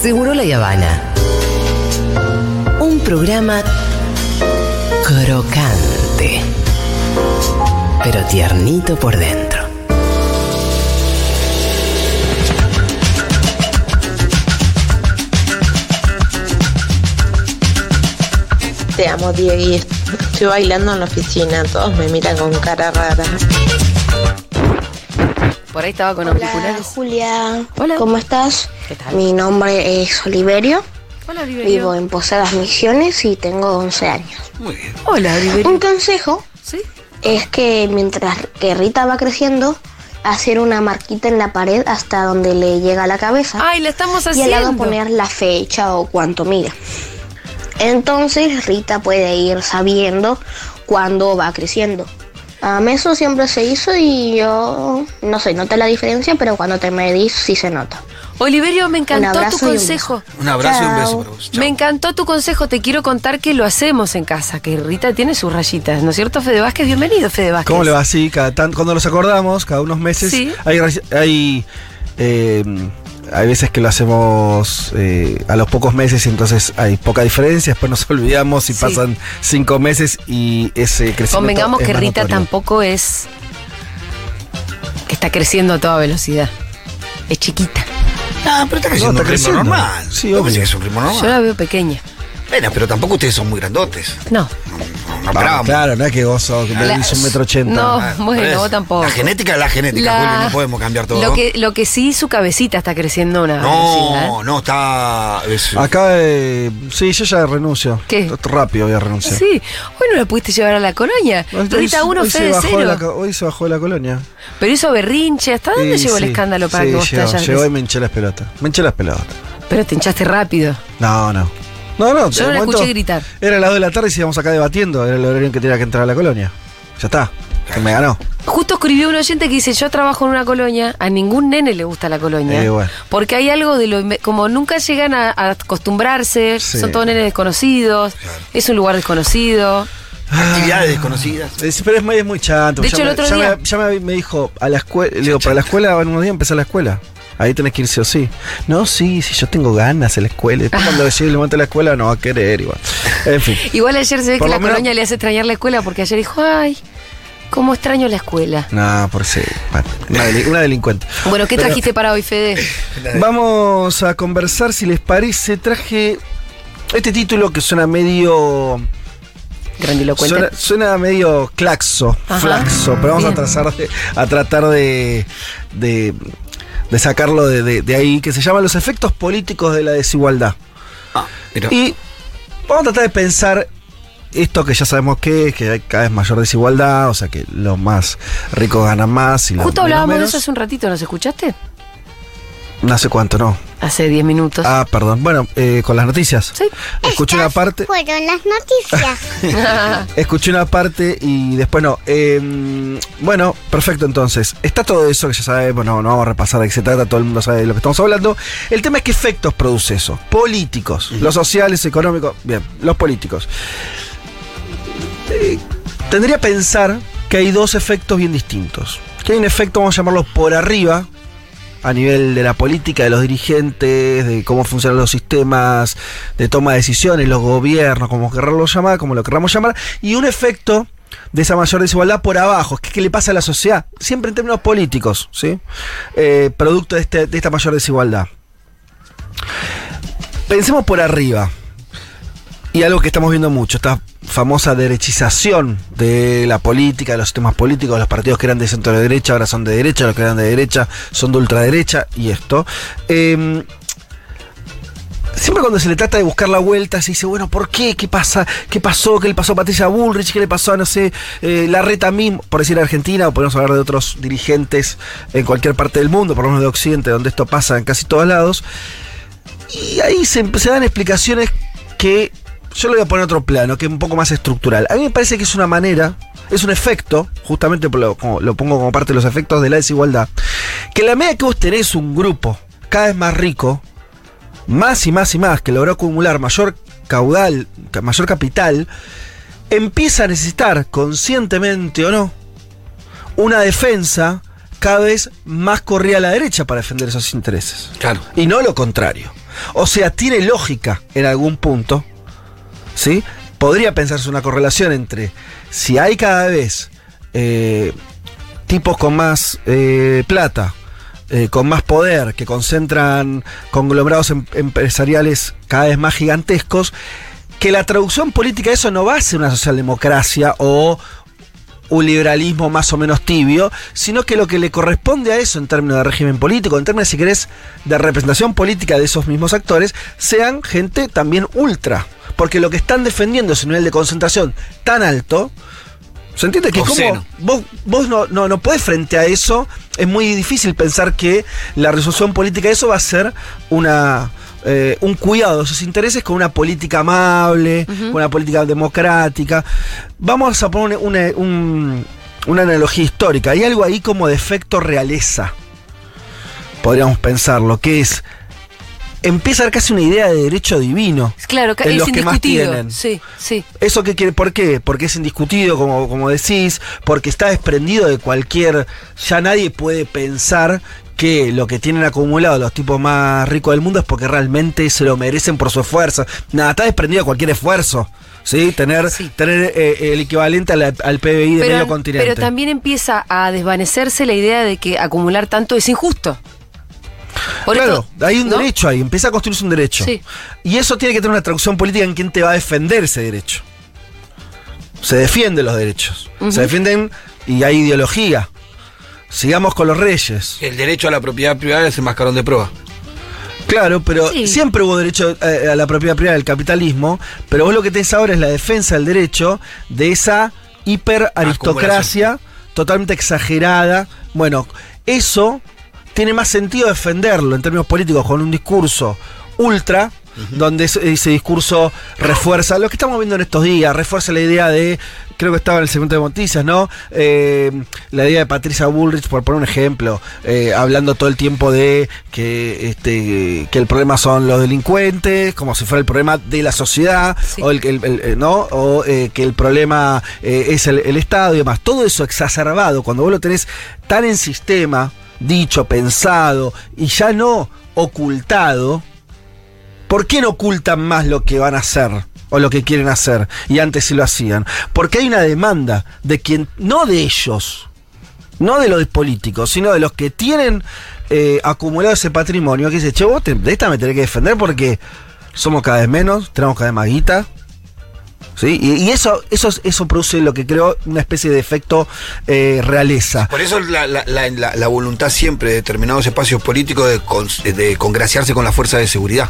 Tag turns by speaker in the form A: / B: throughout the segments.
A: Seguro la Habana. Un programa crocante, pero tiernito por dentro.
B: Te amo, Diego. Estoy bailando en la oficina. Todos me miran con cara rara.
C: Por ahí estaba con
D: Hola
C: auriculares.
D: Julia,
C: Hola.
D: ¿cómo estás?
C: ¿Qué tal?
D: Mi nombre es Oliverio,
C: Hola,
D: vivo
C: Oliverio.
D: en Posadas Misiones y tengo 11 años.
E: Muy bien.
C: Hola, Oliverio.
D: Un consejo
C: ¿Sí?
D: es que mientras que Rita va creciendo, hacer una marquita en la pared hasta donde le llega a la cabeza
C: Ay, la estamos
D: y al
C: haciendo.
D: lado poner la fecha o cuánto mide. Entonces Rita puede ir sabiendo cuándo va creciendo. A mí eso siempre se hizo y yo no sé, noté la diferencia, pero cuando te medís sí se nota.
C: Oliverio, me encantó tu
D: un
C: consejo.
E: Un abrazo y un beso para vos. Chao.
C: Me encantó tu consejo. Te quiero contar que lo hacemos en casa, que Rita tiene sus rayitas, ¿no es cierto, Fede Vázquez? Bienvenido, Fede Vázquez.
F: ¿Cómo le va? Sí, cada tan- cuando los acordamos, cada unos meses,
C: Sí.
F: hay, hay, eh, hay veces que lo hacemos eh, a los pocos meses y entonces hay poca diferencia, después nos olvidamos y
C: Sí.
F: pasan cinco meses y ese crecimiento
C: Convengamos
F: es
C: que
F: más
C: Rita
F: notorio.
C: tampoco es. está creciendo a toda velocidad. Es chiquita.
E: Ah, pero está creciendo
F: No, está
E: un ritmo
F: creciendo.
E: normal.
F: Sí, obvio.
E: que es un ritmo normal.
C: Yo la veo pequeña.
E: Bueno, pero tampoco ustedes son muy grandotes.
C: No.
E: No, no
F: claro, no es que vos sos, medís un metro ochenta.
C: No,
E: Ah,
C: bueno,
E: ¿ves?
C: vos tampoco.
E: La genética es la genética,
C: La-
E: Julio, no podemos cambiar todo.
C: Lo que, lo que sí, su cabecita está creciendo una
E: no, no, está. es-
F: Acá, eh, sí, yo ya renuncio.
C: ¿Qué?
F: Rápido voy a renunciar.
C: Sí, hoy no la pudiste llevar a la colonia. Rita
F: hoy
C: 1,
F: se
C: Fede
F: bajó de
C: 0.
F: la co- hoy se bajó de la colonia.
C: Pero hizo berrinche. ¿Hasta dónde
F: Sí,
C: llegó el escándalo para
F: Sí,
C: que vos te
F: llegó,
C: hayas
F: llegó y me hinché las pelotas. Me hinché las pelotas.
C: Pero te hinchaste rápido.
F: No, no. No, no.
C: Yo no la escuché gritar.
F: Era las 2 de la tarde y íbamos acá debatiendo. Era el horario en que tenía que entrar a la colonia. Ya está. Que me ganó.
C: Justo escribió un oyente que dice, yo trabajo en una colonia, a ningún nene le gusta la colonia.
F: Eh, bueno.
C: Porque hay algo de lo... Como nunca llegan a, a acostumbrarse,
F: Sí.
C: son todos nenes desconocidos, es un lugar desconocido.
E: Actividades desconocidas.
F: Es- pero es muy, es muy chato.
C: De
F: Ya
C: hecho, el
F: me-
C: otro
F: ya
C: día-
F: Me, ya me, me dijo, a la escuela. Le digo, para la escuela, en unos días empezar la escuela. Ahí tenés que ir sí o sí. No, sí, sí, yo tengo ganas en la escuela. Después cuando llegue el momento de la escuela no va a querer igual. En fin.
C: Igual ayer se ve
F: Por
C: que la
F: menos-
C: colonia le hace extrañar la escuela porque ayer dijo, ay, cómo extraño la escuela.
F: No, por sí. una, deli- una delincuente.
C: Bueno, ¿qué
F: Pero-
C: trajiste para hoy, Fede?
F: Vamos a conversar, si les parece. Traje este título que suena medio.
C: Grandilocuente.
F: Suena, suena medio claxo,
C: Ajá.
F: flaxo, pero vamos a tratar de, a tratar de, de, de sacarlo de, de- de ahí, que se llama Los efectos políticos de la desigualdad.
E: Ah, mira.
F: Y vamos a tratar de pensar esto que ya sabemos que es, que hay cada vez mayor desigualdad, o sea que los más ricos ganan más y los
C: Justo
F: menos
C: hablábamos de eso hace un ratito, ¿nos escuchaste?
F: No sé cuánto, no.
C: Hace 10 minutos.
F: Ah, perdón. Bueno, eh, con las noticias.
C: Sí.
F: Escuché una parte.
D: Fueron las noticias.
F: Escuché una parte y después no. Eh, bueno, perfecto entonces. Está todo eso que ya sabemos, no, no vamos a repasar de qué se trata, todo el mundo sabe de lo que estamos hablando. El tema es qué efectos produce eso. Políticos, los sociales, económicos, bien, los políticos. Eh, tendría que pensar que hay dos efectos bien distintos. Que hay un efecto, vamos a llamarlo por arriba, a nivel de la política, de los dirigentes, de cómo funcionan los sistemas de toma de decisiones, los gobiernos, como querramos llamar, como lo querramos llamar, y un efecto de esa mayor desigualdad por abajo, que qué le pasa a la sociedad, siempre en términos políticos, ¿sí? Eh, producto de, este- de esta mayor desigualdad. Pensemos por arriba. Y algo que estamos viendo mucho, esta famosa derechización de la política, de los sistemas políticos, los partidos que eran de centro de derecha ahora son de derecha, los que eran de derecha son de ultraderecha y esto. Eh, siempre cuando se le trata de buscar la vuelta, se dice, bueno, ¿por qué? ¿Qué pasa? ¿Qué pasó? ¿Qué le pasó a Patricia Bullrich? ¿Qué le pasó a, no sé, eh, Larreta mismo? Por decir Argentina, o podemos hablar de otros dirigentes en cualquier parte del mundo, por lo menos de Occidente, donde esto pasa en casi todos lados. Y ahí se dan explicaciones que yo lo voy a poner otro plano, que es un poco más estructural. A mí me parece que es una manera, es un efecto, justamente lo, como- lo pongo como parte de los efectos de la desigualdad, que la medida que vos tenés un grupo cada vez más rico, más y más y más, que logró acumular mayor caudal, ca- mayor capital, empieza a necesitar, conscientemente o no, una defensa cada vez más corrida a la derecha para defender esos intereses.
E: Claro.
F: Y no lo contrario. O sea, tiene lógica en algún punto, ¿sí? Podría pensarse una correlación entre si hay cada vez eh, tipos con más eh, plata, eh, con más poder, que concentran conglomerados em- empresariales cada vez más gigantescos, que la traducción política de eso no va a ser una socialdemocracia o un liberalismo más o menos tibio, sino que lo que le corresponde a eso en términos de régimen político, en términos, si querés, de representación política de esos mismos actores, sean gente también ultra. Porque lo que están defendiendo es un nivel de concentración tan alto. ¿Se entiende? Que como vos, vos no, no, no podés frente a eso, es muy difícil pensar que la resolución política de eso va a ser una, eh, un cuidado de sus intereses con una política amable, con una política democrática. Vamos a poner una, un- una analogía histórica. Hay algo ahí como de efecto realeza. Podríamos pensarlo, que es. Empieza a dar casi una idea de derecho divino.
C: Claro,
F: en
C: es
F: los que más tienen.
C: Sí, sí.
F: ¿Eso qué quiere? ¿Por qué? Porque es indiscutido, como, como decís, porque está desprendido de cualquier. Ya nadie puede pensar que lo que tienen acumulado los tipos más ricos del mundo es porque realmente se lo merecen por su esfuerzo. Nada, está desprendido de cualquier esfuerzo. ¿Sí? Tener,
C: Sí.
F: tener eh, el equivalente la- al PBI de medio continente.
C: pero también empieza a desvanecerse la idea de que acumular tanto es injusto. Por
F: claro,
C: esto,
F: hay un
C: ¿no?
F: derecho ahí, empieza a construirse un derecho.
C: Sí.
F: Y eso tiene que tener una traducción política en quién te va a defender ese derecho. Se defienden los derechos. Se defienden y hay ideología. Sigamos con los reyes.
E: El derecho a la propiedad privada es el mascarón de prueba.
F: Claro, pero
C: Sí.
F: siempre hubo derecho eh, a la propiedad privada del capitalismo, pero vos lo que tenés ahora es la defensa del derecho de esa hiperaristocracia totalmente exagerada. Bueno, eso tiene más sentido defenderlo en términos políticos con un discurso ultra, donde ese, discurso refuerza lo que estamos viendo en estos días, refuerza la idea de, creo que estaba en el segmento de noticias, ¿no? Eh, la idea de Patricia Bullrich, por poner un ejemplo, eh, hablando todo el tiempo de que, este, que el problema son los delincuentes, como si fuera el problema de la sociedad,
C: Sí.
F: o el, el- el- eh, ¿no? O eh, que el problema eh, es el, el Estado y demás. Todo eso exacerbado, cuando vos lo tenés tan en sistema, dicho, pensado, y ya no ocultado, ¿Por qué no ocultan más lo que van a hacer? O lo que quieren hacer. Y antes sí lo hacían. Porque hay una demanda de quien, no de ellos, no de los políticos, sino de los que tienen eh, acumulado ese patrimonio, que dice, che, vos de esta me tenés que defender porque somos cada vez menos, tenemos cada vez más guita. ¿Sí? Y, y eso, eso, eso produce lo que creo una especie de efecto eh, realeza.
E: Por eso la, la- la- la- la voluntad siempre de determinados espacios políticos de, de congraciarse con la fuerza de seguridad.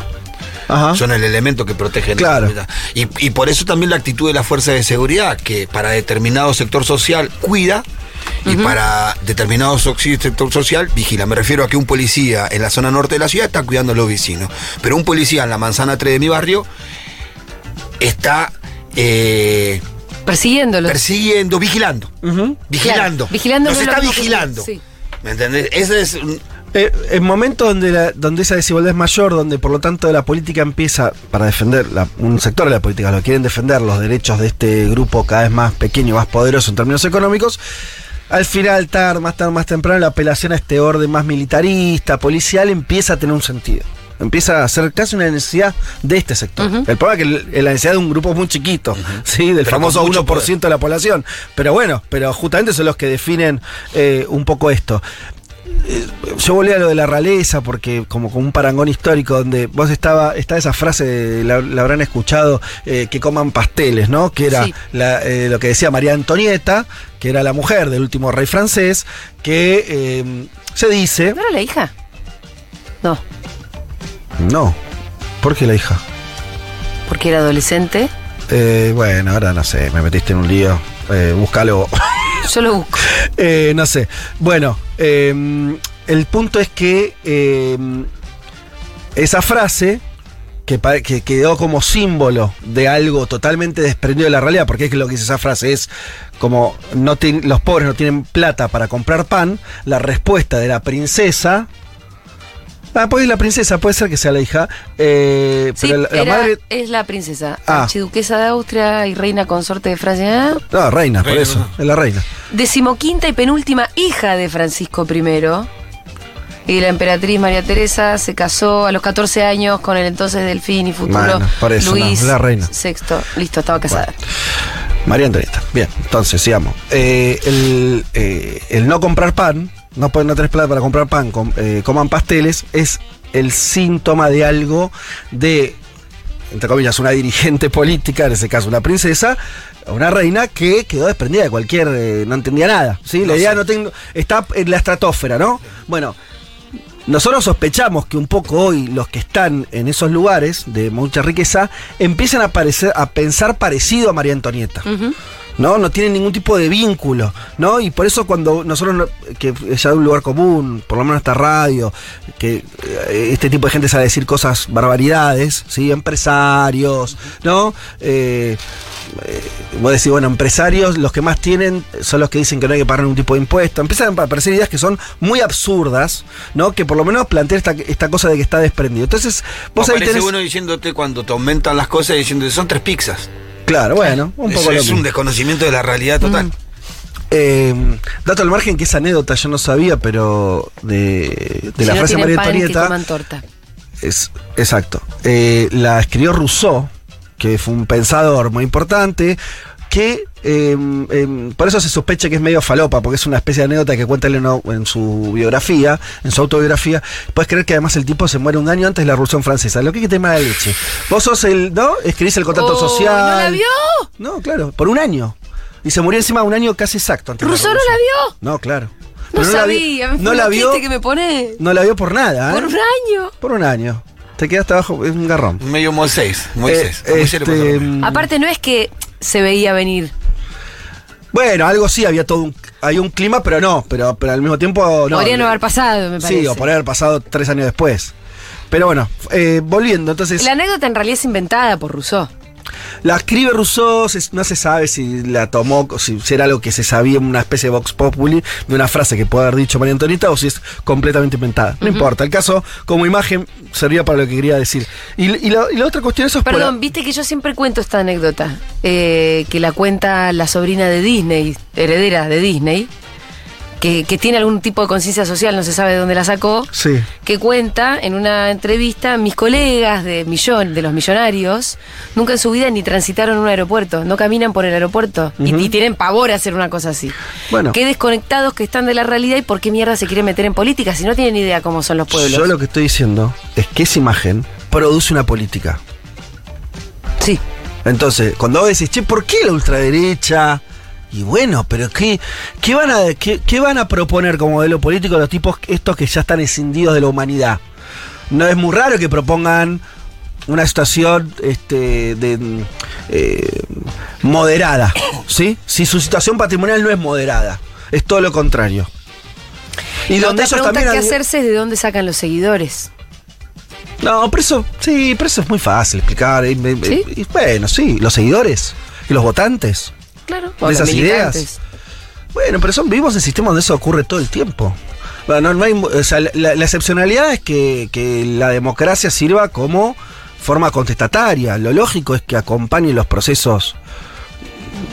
F: Ajá.
E: Son el elemento que protege la
F: Claro.
E: seguridad. Y, y por eso también la actitud de la fuerza de seguridad, que para determinado sector social cuida y para determinado sector social vigila. Me refiero a que un policía en la zona norte de la ciudad está cuidando a los vecinos, pero un policía en la manzana 3 de mi barrio está eh,
C: Persiguiéndolo.
E: persiguiendo, vigilando. Vigilando.
C: Claro, vigilando
E: Nos está vigilando.
C: sí.
E: ¿Me entendés? Ese es un-
F: Eh, en momentos donde, la- donde esa desigualdad es mayor, donde por lo tanto la política empieza, para defender, la- un sector de la política lo quieren defender los derechos de este grupo cada vez más pequeño y más poderoso en términos económicos, al final, tarde, más tarde, más temprano, la apelación a este orden más militarista, policial, empieza a tener un sentido. Empieza a ser casi una necesidad de este sector. El problema es que el- la necesidad de un grupo muy chiquito, ¿sí? del
E: Pero
F: famoso
E: con mucho
F: 1% de la población. Pero bueno, pero justamente son los que definen eh, un poco esto yo volví a lo de la realeza porque como con un parangón histórico donde vos estaba está esa frase la, la habrán escuchado eh, que coman pasteles no que era
C: Sí.
F: la, eh, lo que decía María Antonieta que era la mujer del último rey francés que eh, se dice
C: ¿No era la hija? No,
F: no ¿por qué la hija?
C: porque era adolescente.
F: Eh, bueno ahora no sé me metiste en un lío eh, búscalo
C: Yo lo busco.
F: Eh, no sé. Bueno, eh, el punto es que eh, esa frase, que, quedó como símbolo de algo totalmente desprendido de la realidad, porque es que lo que dice esa frase es como no ten- los pobres no tienen plata para comprar pan, la respuesta de la princesa. Ah, pues la princesa, puede ser que sea la hija. eh,
C: Sí,
F: pero la, la
C: era-
F: madre.
C: es la princesa,
F: Ah.
C: archiduquesa de Austria y reina consorte de Francia.
F: No, reina, por
E: Reina,
F: eso.
E: no.
F: Es la reina.
C: Decimoquinta y penúltima hija de Francisco I. Y la emperatriz María Teresa se casó a los 14 años con el entonces delfín y futuro
F: Bueno, por eso,
C: Luis
F: no, la reina.
C: VI. Listo, estaba casada.
F: María Antonieta. Bien, entonces, sigamos. Eh, el, eh, el no comprar pan, no, pueden no tener plata para comprar pan, com- eh, coman pasteles, es el síntoma de algo de, entre comillas, una dirigente política, en ese caso una princesa, una reina que quedó desprendida de cualquier, eh, no entendía nada. ¿sí? La
E: No
F: idea
E: sé.
F: no tengo, está en la estratosfera, ¿no? Bueno, nosotros sospechamos que un poco hoy los que están en esos lugares de mucha riqueza empiezan a, parecer, a pensar parecido a María Antonieta. ¿No? No tienen ningún tipo de vínculo, ¿no? Y por eso cuando nosotros, no- que es ya de un lugar común, por lo menos esta radio, que eh, este tipo de gente sabe decir cosas, barbaridades, ¿sí? Empresarios, ¿no? Eh, eh, vos decís, bueno, empresarios, los que más tienen son los que dicen que no hay que pagar ningún tipo de impuesto. Empiezan a aparecer ideas que son muy absurdas, ¿no? Que por lo menos plantean esta, esta cosa de que está desprendido. Entonces, vos ahí
E: Aparece
F: tenés...
E: uno diciéndote cuando te aumentan las cosas diciendo son tres pizzas.
F: Claro, bueno, un
E: Eso
F: poco lo
E: es
F: mismo.
E: un desconocimiento de la realidad total.
F: Mm. Eh, dato al margen que esa anécdota yo no sabía, pero de, de
C: Si
F: la
C: no
F: frase María Antonieta.
C: torta.
F: Es, exacto. Eh, la escribió Rousseau, que fue un pensador muy importante, que eh, eh, por eso se sospecha que es medio falopa, porque es una especie de anécdota que cuenta él en, su biografía, en su autobiografía. Puedes creer que además el tipo se muere un año antes de la Revolución Francesa. Lo que que tener mala leche. Vos sos el, ¿no? Escribís el contrato
C: Oh,
F: social.
C: ¿No la vio?
F: No, claro, por un año. Y se murió encima un año casi exacto. antes de
C: ¿Rousseau no la vio?
F: No, claro.
C: No,
F: Pero la vi-
C: sabía.
F: no la vio.
C: que me pone
F: No la vio por nada, ¿eh?
C: por un año.
F: Por un año. Te quedaste abajo, es un garrón.
E: Medio Moisés. Moisés.
F: Eh, este.
C: Aparte, no es que se veía venir.
F: bueno, algo sí, había todo un, hay un clima, pero no, pero, pero al mismo tiempo no.
C: Podría no haber pasado, me parece.
F: Sí, o podría haber pasado tres años después. Pero bueno, eh, volviendo, entonces.
C: La anécdota en realidad es inventada por Rousseau.
F: La escribe Rousseau, se- no se sabe si la tomó, si, si era algo que se sabía, una especie de Vox Populi, de una frase que puede haber dicho María Antonieta, o si es completamente inventada. No importa, el caso, como imagen, servía para lo que quería decir. Y, y la, y la otra cuestión, eso es por-
C: Perdón, viste que yo siempre cuento esta anécdota, eh, que la cuenta la sobrina de Disney, heredera de Disney, que, que tiene algún tipo de conciencia social, no se sabe de dónde la sacó,
F: Sí.
C: que cuenta en una entrevista, mis colegas de millón, de los millonarios, nunca en su vida ni transitaron un aeropuerto, no caminan por el aeropuerto y-
F: Ujú.
C: y, tienen pavor a hacer una cosa así.
F: Bueno.
C: Qué desconectados que están de la realidad y por qué mierda se quieren meter en política si no tienen idea cómo son los pueblos.
F: Yo lo que estoy diciendo es que esa imagen produce una política.
C: Sí.
F: Entonces, cuando vos decís, che, ¿por qué la ultraderecha? Y bueno, pero ¿qué, qué, van, a, qué, qué van a proponer como modelo político los tipos estos que ya están escindidos de la humanidad? No es muy raro que propongan una situación este, de, eh, moderada, ¿sí? Si su situación patrimonial no es moderada, es todo lo contrario.
C: Y la otra
F: ellos
C: pregunta
F: también
C: que
F: han-
C: hacerse es de dónde sacan los seguidores.
F: No, pero eso, sí, pero eso es muy fácil explicar. y- y-
C: ¿Sí?
F: y bueno, sí, los seguidores y los votantes.
C: Claro.
F: De esas ideas. Bueno, pero son vivos en sistemas donde eso ocurre todo el tiempo. Bueno, no, no hay, o sea, la, la excepcionalidad es que, que la democracia sirva como forma contestataria. Lo lógico es que acompañe los procesos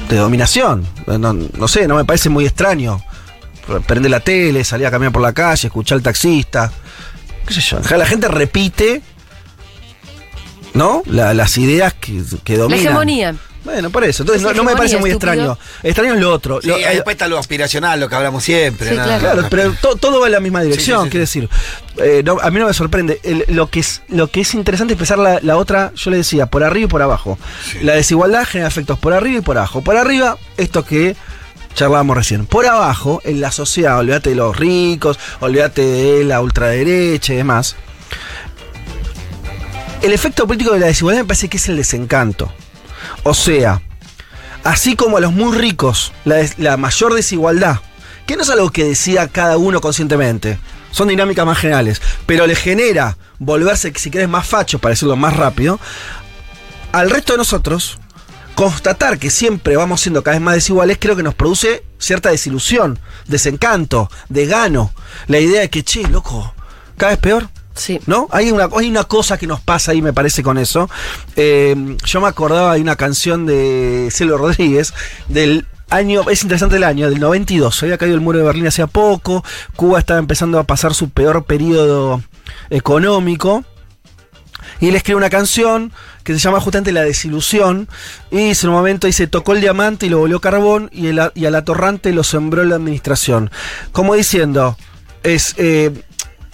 F: de dominación. No, no sé, no me parece muy extraño. Prende la tele, salir a caminar por la calle, escuchar al taxista. ¿Qué sé yo? La gente repite, ¿no? La- las ideas que, que
C: La
F: dominan.
C: hegemonía.
F: Bueno, por eso. Entonces
C: Es
F: no, no me parece muy
C: estúpido.
F: extraño. Extraño es lo otro.
E: Sí,
F: Lo- eh,
E: después está lo aspiracional, lo que hablamos siempre.
C: Sí,
E: nada.
C: claro.
F: Claro, pero to- todo va en la misma dirección,
E: Sí, sí, sí,
F: quiero decir. eh, no, a mí no me sorprende. El- lo, que es, lo que es interesante es pensar la, la otra, yo le decía, por arriba y por abajo. La desigualdad genera efectos por arriba y por abajo. Por arriba, esto que charlábamos recién. Por abajo, en la sociedad, olvídate de los ricos, olvídate de la ultraderecha y demás. El efecto político de la desigualdad me parece que es el desencanto. O sea, así como a los muy ricos, la, mayor desigualdad, que no es algo que decida cada uno conscientemente, son dinámicas más generales, pero le genera volverse, si querés, más facho, para decirlo más rápido, al resto de nosotros, constatar que siempre vamos siendo cada vez más desiguales, creo que nos produce cierta desilusión, desencanto, desgano. La idea de que, che, loco, cada vez peor.
C: Sí.
F: ¿No? Hay una, hay una cosa que nos pasa ahí, me parece, con eso. Eh, yo me acordaba de una canción de Cielo Rodríguez, del Año, es interesante el año, del 92. Había caído el muro de Berlín hace poco. Cuba estaba empezando a pasar su peor periodo económico. Y él escribe una canción que se llama justamente La desilusión. Y en un momento dice: tocó el diamante y lo volvió carbón. Y, el, y al atorrante lo sembró la administración. Como diciendo, es. eh,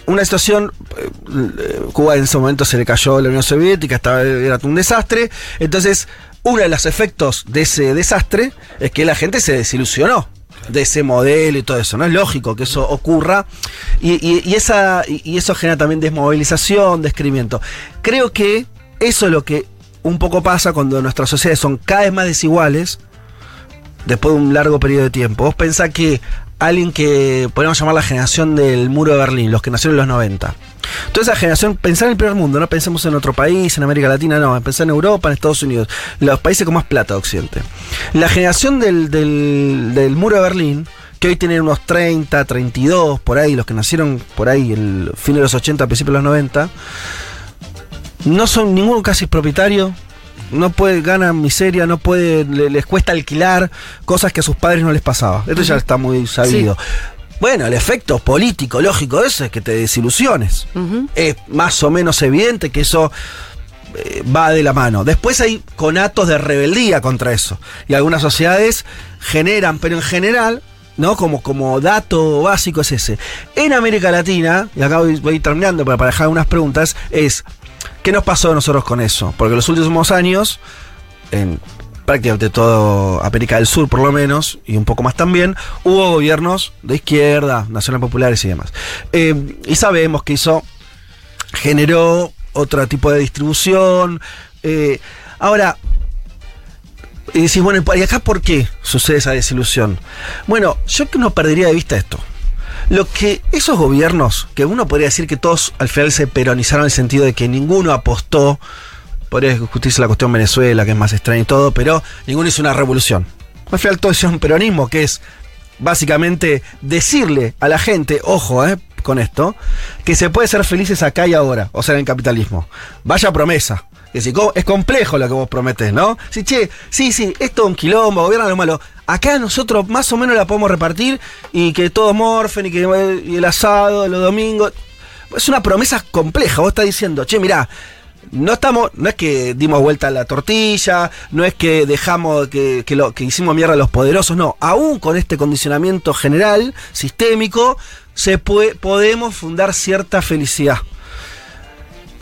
F: una situación, eh, Cuba en ese momento se le cayó la Unión Soviética, estaba, era un desastre, entonces uno de los efectos de ese desastre es que la gente se desilusionó de ese modelo y todo eso, ¿no? Es lógico que eso ocurra y, esa, y eso genera también desmovilización, descrimiento. Creo que eso es lo que un poco pasa cuando nuestras sociedades son cada vez más desiguales, después de un largo periodo de tiempo. Vos pensás que alguien que podemos llamar la generación del muro de Berlín, los que nacieron en los 90. Toda esa generación, pensar en el primer mundo, no pensemos en otro país, en América Latina, no, pensar en Europa, en Estados Unidos, los países con más plata de Occidente. La generación del, del, del muro de Berlín, que hoy tienen unos 30, 32, por ahí, los que nacieron por ahí, el fin de los 80, principios de los 90, no son ninguno casi propietario, no puede, ganan miseria, no puede, le- les cuesta alquilar cosas que a sus padres no les pasaba. Esto ya está muy sabido. Bueno, el efecto político, lógico de eso es que te desilusiones. Es más o menos evidente que eso eh, va de la mano. Después hay conatos de rebeldía contra eso. Y algunas sociedades generan, pero en general, ¿no? Como, como dato básico es ese. En América Latina, y acá voy, voy terminando para, para dejar unas preguntas, es ¿qué nos pasó a nosotros con eso? Porque los últimos años, en prácticamente todo América del Sur por lo menos, y un poco más también, hubo gobiernos de izquierda, nacional populares y demás. Eh, y sabemos que eso generó otro tipo de distribución. eh, ahora, y decís, bueno, ¿y acá por qué sucede esa desilusión? Bueno, yo que no perdería de vista esto. Lo que esos gobiernos, que uno podría decir que todos al final se peronizaron en el sentido de que ninguno apostó, podría discutirse la cuestión Venezuela, que es más extraña y todo, pero ninguno hizo una revolución. Al final todo hicieron peronismo, que es básicamente decirle a la gente, ojo, eh, con esto, que se puede ser felices acá y ahora, o sea, en el capitalismo. Vaya promesa. Si co- es complejo lo que vos prometés, ¿no? Si, che, sí, sí, esto es un quilombo, gobierna lo malo. Acá nosotros más o menos la podemos repartir y que todos morfen y que y el asado, los domingos. Es una promesa compleja. Vos estás diciendo, che, mirá, no estamos, no es que dimos vuelta a la tortilla, no es que dejamos que, que lo, que hicimos mierda a los poderosos, no. Aún con este condicionamiento general, sistémico, se puede, podemos fundar cierta felicidad.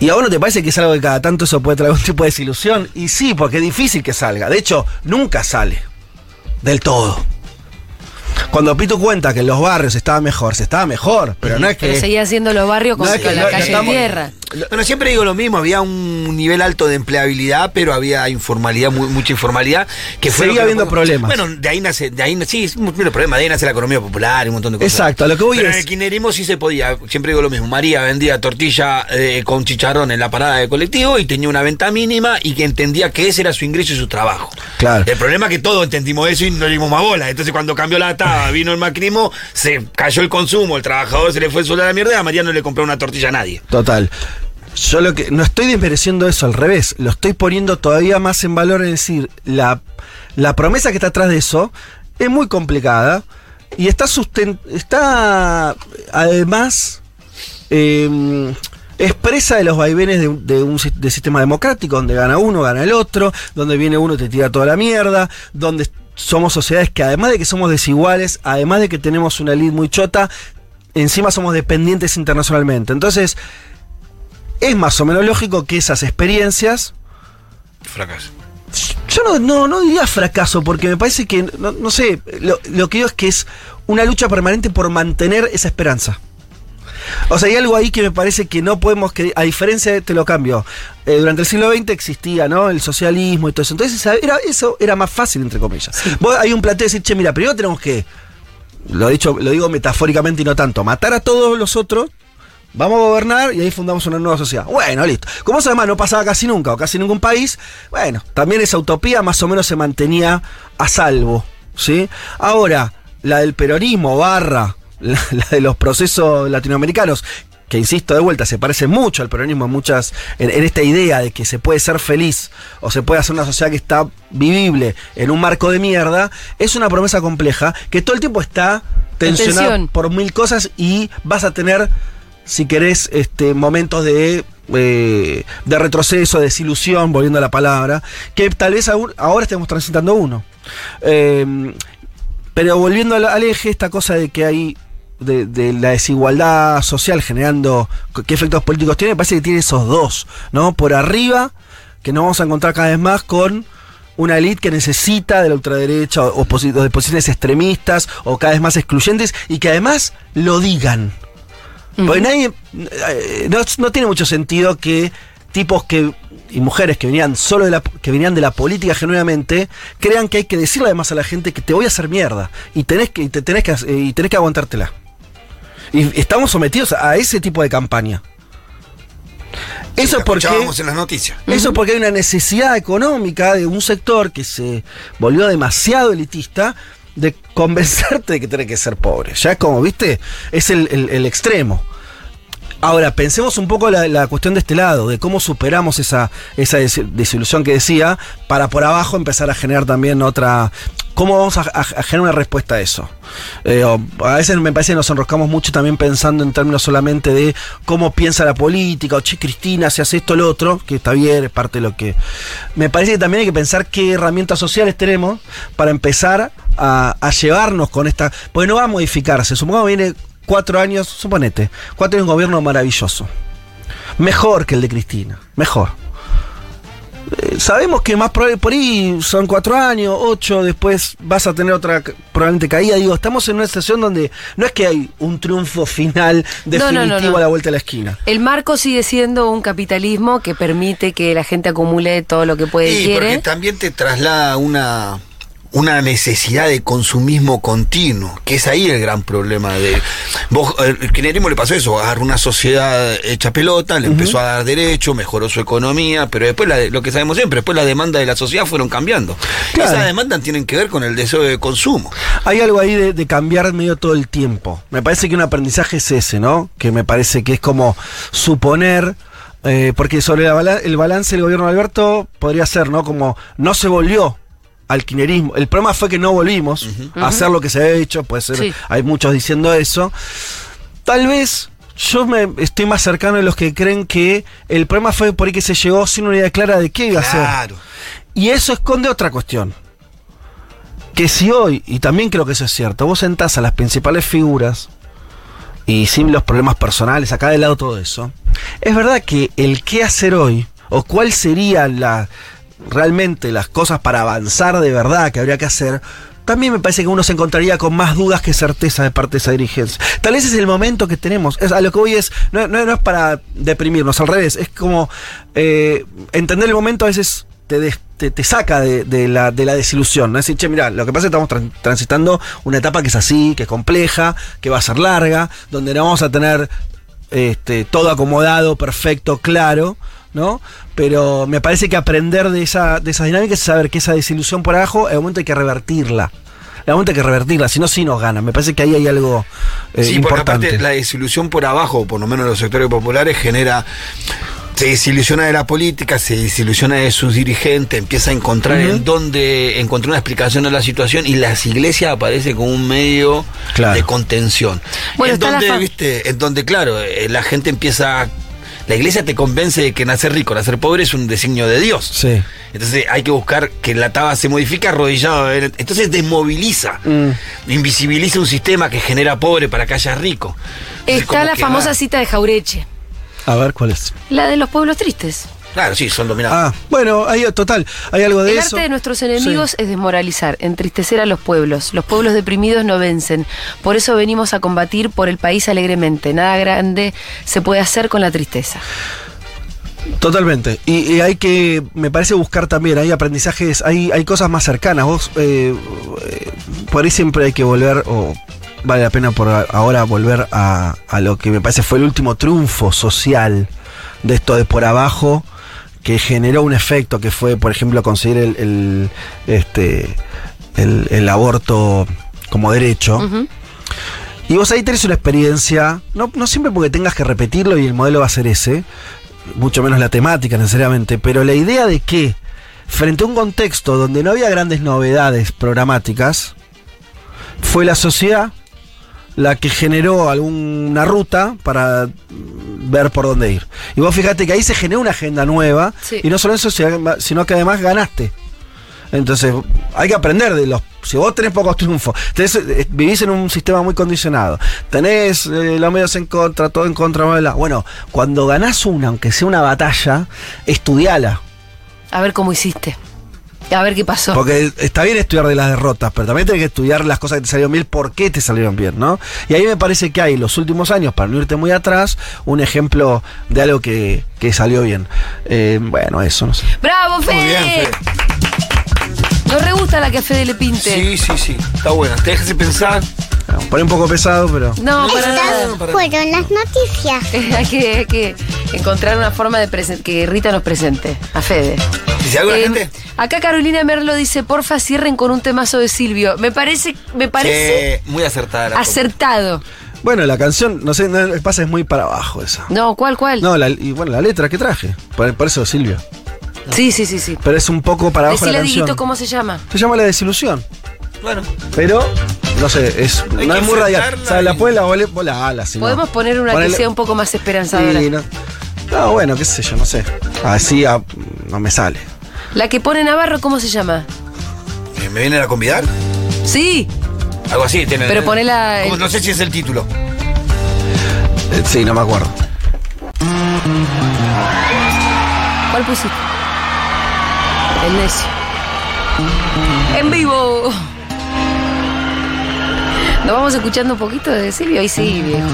F: ¿Y a vos no te parece que es algo que cada tanto eso puede traer algún tipo de desilusión? Y sí, porque es difícil que salga. De hecho, nunca sale. Del todo. Cuando Pito cuenta que en los barrios estaba mejor, se estaba mejor, pero no es que...
C: Pero seguía siendo los barrios con,
F: No, es que
C: la
F: no-
C: calle
F: estamos-
C: tierra.
E: Bueno, siempre digo lo mismo, había un nivel alto de empleabilidad, pero había informalidad, mu- mucha informalidad, que fue
F: Seguía habiendo problemas.
E: Bueno, de ahí nace, de ahí nace- sí, es un problema, de ahí nace la economía popular y un montón de cosas.
F: Exacto, a lo que voy
E: pero
F: es-
E: en el sí se podía, siempre digo lo mismo, María vendía tortilla eh, con chicharrón en la parada de colectivo y tenía una venta mínima y que entendía que ese era su ingreso y su trabajo.
F: Claro.
E: El problema es que todos entendimos eso y no le dimos más bola. Entonces cuando cambió la taba, vino el macrismo, se cayó el consumo, el trabajador se le fue el sueldo a la mierda y a María no le compró una tortilla a nadie.
F: Total. Yo lo que no estoy desmereciendo eso, al revés, lo estoy poniendo todavía más en valor, es decir, la, la promesa que está atrás de eso es muy complicada y está susten está además eh, expresa de los vaivenes de, de un de sistema democrático, donde gana uno, gana el otro, donde viene uno y te tira toda la mierda, donde somos sociedades que además de que somos desiguales, además de que tenemos una elite muy chota, encima somos dependientes internacionalmente. Entonces, es más o menos lógico que esas experiencias.
E: Fracaso.
F: Yo no, no, no diría fracaso, porque me parece que, no, no sé, lo, lo que digo es que es una lucha permanente por mantener esa esperanza. O sea, hay algo ahí que me parece que no podemos, que a diferencia de, te lo cambio, eh, durante el siglo XX existía, ¿no? El socialismo y todo eso. Entonces, era, eso era más fácil, entre comillas. Vos, hay un planteo de decir, che, mira, primero tenemos que, lo, he dicho, lo digo metafóricamente y no tanto, matar a todos los otros, vamos a gobernar y ahí fundamos una nueva sociedad. Bueno, listo. Como eso además no pasaba casi nunca o casi ningún país, bueno, también esa utopía más o menos se mantenía a salvo, ¿sí? Ahora, la del peronismo barra la, la de los procesos latinoamericanos, que insisto de vuelta, se parece mucho al peronismo en muchas, en, en esta idea de que se puede ser feliz o se puede hacer una sociedad que está vivible en un marco de mierda, es una promesa compleja que todo el tiempo está tensionada por mil cosas y vas a tener, si querés, este, momentos de, eh, de retroceso, de desilusión, volviendo a la palabra, que tal vez ahora estemos transitando uno. Eh, pero volviendo al, eje, esta cosa de que hay de, la desigualdad social generando qué efectos políticos tiene, parece que tiene esos dos, ¿no? Por arriba, que nos vamos a encontrar cada vez más con una élite que necesita de la ultraderecha o de posiciones extremistas o cada vez más excluyentes y que además lo digan. Porque nadie. eh, No, no tiene mucho sentido que tipos que. y mujeres que venían solo de la, que venían de la política genuinamente crean que hay que decirle además a la gente que te voy a hacer mierda. Y tenés que, y te tenés que, y tenés que aguantártela. Y estamos sometidos a ese tipo de campaña. Eso es porque.
E: En las noticias.
F: Eso es porque hay una necesidad económica de un sector que se volvió demasiado elitista de convencerte de que tenés que ser pobre. Ya es como, viste, es el, el- extremo. Ahora, pensemos un poco la, la cuestión de este lado, de cómo superamos esa, esa des- desilusión que decía, para por abajo empezar a generar también otra... ¿Cómo vamos a, generar una respuesta a eso? Eh, o- a veces me parece que nos enroscamos mucho también pensando en términos solamente de cómo piensa la política, o che, Cristina, si hace esto, lo otro, que está bien, es parte de lo que... Me parece que también hay que pensar qué herramientas sociales tenemos para empezar a, a llevarnos con esta... Porque no va a modificarse, supongamos que viene cuatro años, suponete, cuatro años de un gobierno maravilloso. Mejor que el de Cristina, mejor. Eh, Sabemos que más probable por ahí son cuatro años, ocho, después vas a tener otra probablemente caída. Digo, estamos en una situación donde no es que hay un triunfo final
C: No, no,
F: definitivo
C: no, no.
F: a la vuelta de la esquina.
C: El marco sigue siendo un capitalismo que permite que la gente acumule todo lo que puede y
E: Sí, porque
C: quiere.
E: también te traslada una, una necesidad de consumismo continuo, que es ahí el gran problema de... Vos, el kirchnerismo le pasó eso, agarró una sociedad hecha pelota, le empezó a dar derecho, mejoró su economía, pero después la lo que sabemos siempre, después las demandas de la sociedad fueron cambiando.
F: Claro.
E: Esas demandas tienen que ver con el deseo de consumo.
F: Hay algo ahí de, de cambiar medio todo el tiempo. Me parece que un aprendizaje es ese, ¿no? Que me parece que es como suponer. eh, porque sobre la el balance del gobierno de Alberto podría ser, ¿no? Como no se volvió al kirchnerismo. El problema fue que no volvimos a hacer lo que se había hecho. Puede ser,
C: Sí.
F: hay muchos diciendo eso. Tal vez yo me estoy más cercano de los que creen que el problema fue por ahí que se llegó sin una idea clara de qué iba a hacer.
E: Claro.
F: Y eso esconde otra cuestión. Que si hoy, y también creo que eso es cierto, vos sentás a las principales figuras y sin los problemas personales, acá de lado todo eso, es verdad que el qué hacer hoy, o cuál serían la, realmente las cosas para avanzar de verdad que habría que hacer, también me parece que uno se encontraría con más dudas que certeza de parte de esa dirigencia. Tal vez es el momento que tenemos. A lo que voy es, no, no- es para deprimirnos, al revés, es como eh, entender el momento a veces te, des- te, te saca de, de la, de la desilusión. ¿no? Es decir, che, mira, lo que pasa es que estamos tran- transitando una etapa que es así, que es compleja, que va a ser larga, donde no vamos a tener este, todo acomodado, perfecto, claro, ¿no? Pero me parece que aprender de esa, de esas dinámicas es saber que esa desilusión por abajo, en el momento hay que revertirla. En momento hay que revertirla, si no, sí nos gana. Me parece que ahí hay algo eh,
E: Sí, porque
F: importante.
E: aparte la desilusión por abajo, por lo menos en los sectores populares, genera. Se desilusiona de la política, se desilusiona de sus dirigentes, empieza a encontrar en dónde encontrar una explicación de la situación y las iglesias aparecen como un medio
F: Claro.
E: de contención.
C: Bueno,
E: en donde, viste, en donde, claro, eh, la gente empieza. La iglesia te convence de que nacer rico, nacer pobre es un designio de Dios.
F: Sí.
E: Entonces hay que buscar que la taba se modifique arrodillado. Entonces desmoviliza,
F: Mm.
E: invisibiliza un sistema que genera pobre para que haya rico. Entonces,
C: Está la famosa
E: va-
C: cita de Jaureche,
F: A ver cuál es.
C: la de los pueblos tristes.
E: Claro, sí, son dominados.
F: Ah, bueno, hay, total, hay algo de
C: El
F: eso.
C: arte de nuestros enemigos
F: Sí.
C: es desmoralizar, entristecer a los pueblos. Los pueblos deprimidos no vencen. Por eso venimos a combatir por el país alegremente. Nada grande se puede hacer con la tristeza.
F: Totalmente. Y, y hay que, me parece, buscar también, hay aprendizajes, hay, hay cosas más cercanas. Vos, eh, eh, por ahí siempre hay que volver, o vale la pena por ahora volver a, a lo que me parece fue el último triunfo social de esto de por abajo, que generó un efecto que fue, por ejemplo, conseguir el, el, este, el, el aborto como derecho. Y vos ahí tenés una experiencia, no, no siempre porque tengas que repetirlo y el modelo va a ser ese, mucho menos la temática necesariamente, pero la idea de que frente a un contexto donde no había grandes novedades programáticas, fue la sociedad la que generó alguna ruta para ver por dónde ir. Y vos fíjate que ahí se generó una agenda nueva
C: Sí.
F: y no solo eso, sino que además ganaste. Entonces, hay que aprender de los. Si vos tenés pocos triunfos, tenés, eh, vivís en un sistema muy condicionado, tenés eh, los medios en contra, todo en contra, bla, bla. Bueno, cuando ganás una, aunque sea una batalla, estudiala.
C: A ver cómo hiciste. A ver qué pasó.
F: Porque está bien estudiar de las derrotas, pero también tenés que estudiar las cosas que te salieron bien, por qué te salieron bien, ¿no? Y ahí me parece que hay, los últimos años, para no irte muy atrás, un ejemplo de algo que, que salió bien. Eh, bueno, eso, no sé.
C: ¡Bravo, Fede!
E: Muy bien, Fede.
C: Nos re gusta la que a Fede le pinte.
E: Sí, sí, sí. Está buena. Te dejas de pensar.
F: Bueno, Pone un poco pesado, pero.
C: No, para nada.
G: Fueron las noticias.
C: hay, que, hay que encontrar una forma de presen- que Rita nos presente a Fede.
E: ¿Dice algo la
C: Eh,
E: gente?
C: acá Carolina Merlo dice, porfa cierren con un temazo de Silvio. Me parece, me parece
E: Sí, muy acertada la
C: acertado.
F: Bueno, la canción, no sé, no, pasa es muy para abajo esa.
C: No, ¿cuál, cuál?
F: No, la, y bueno, la letra que traje. Por, por eso Silvio.
C: Sí, sí, sí, sí.
F: Pero es un poco para abajo
C: Decile
F: la
C: a
F: canción.
C: Dieguito cómo se llama.
F: Se llama La Desilusión.
E: Bueno,
F: Pero, no sé, es, no es muy radial.
E: aceptarla
F: O sea, la puede la vole- vos la ala, si no.
C: Podemos poner una
F: Ponele-
C: que sea un poco más esperanzadora.
F: Sí, no. No, bueno, qué sé yo, no sé. Así ah, no me sale.
C: La que pone Navarro, ¿cómo se llama?
E: eh, ¿me vienen a convidar?
C: Sí,
E: Algo así. tiene-
C: Pero ponela-
E: Como- No sé si es el título.
F: Eh, sí, no me acuerdo.
C: ¿cuál pusiste? El necio. En vivo. ¿Nos vamos escuchando un poquito de Silvio? Ahí sí, viejo.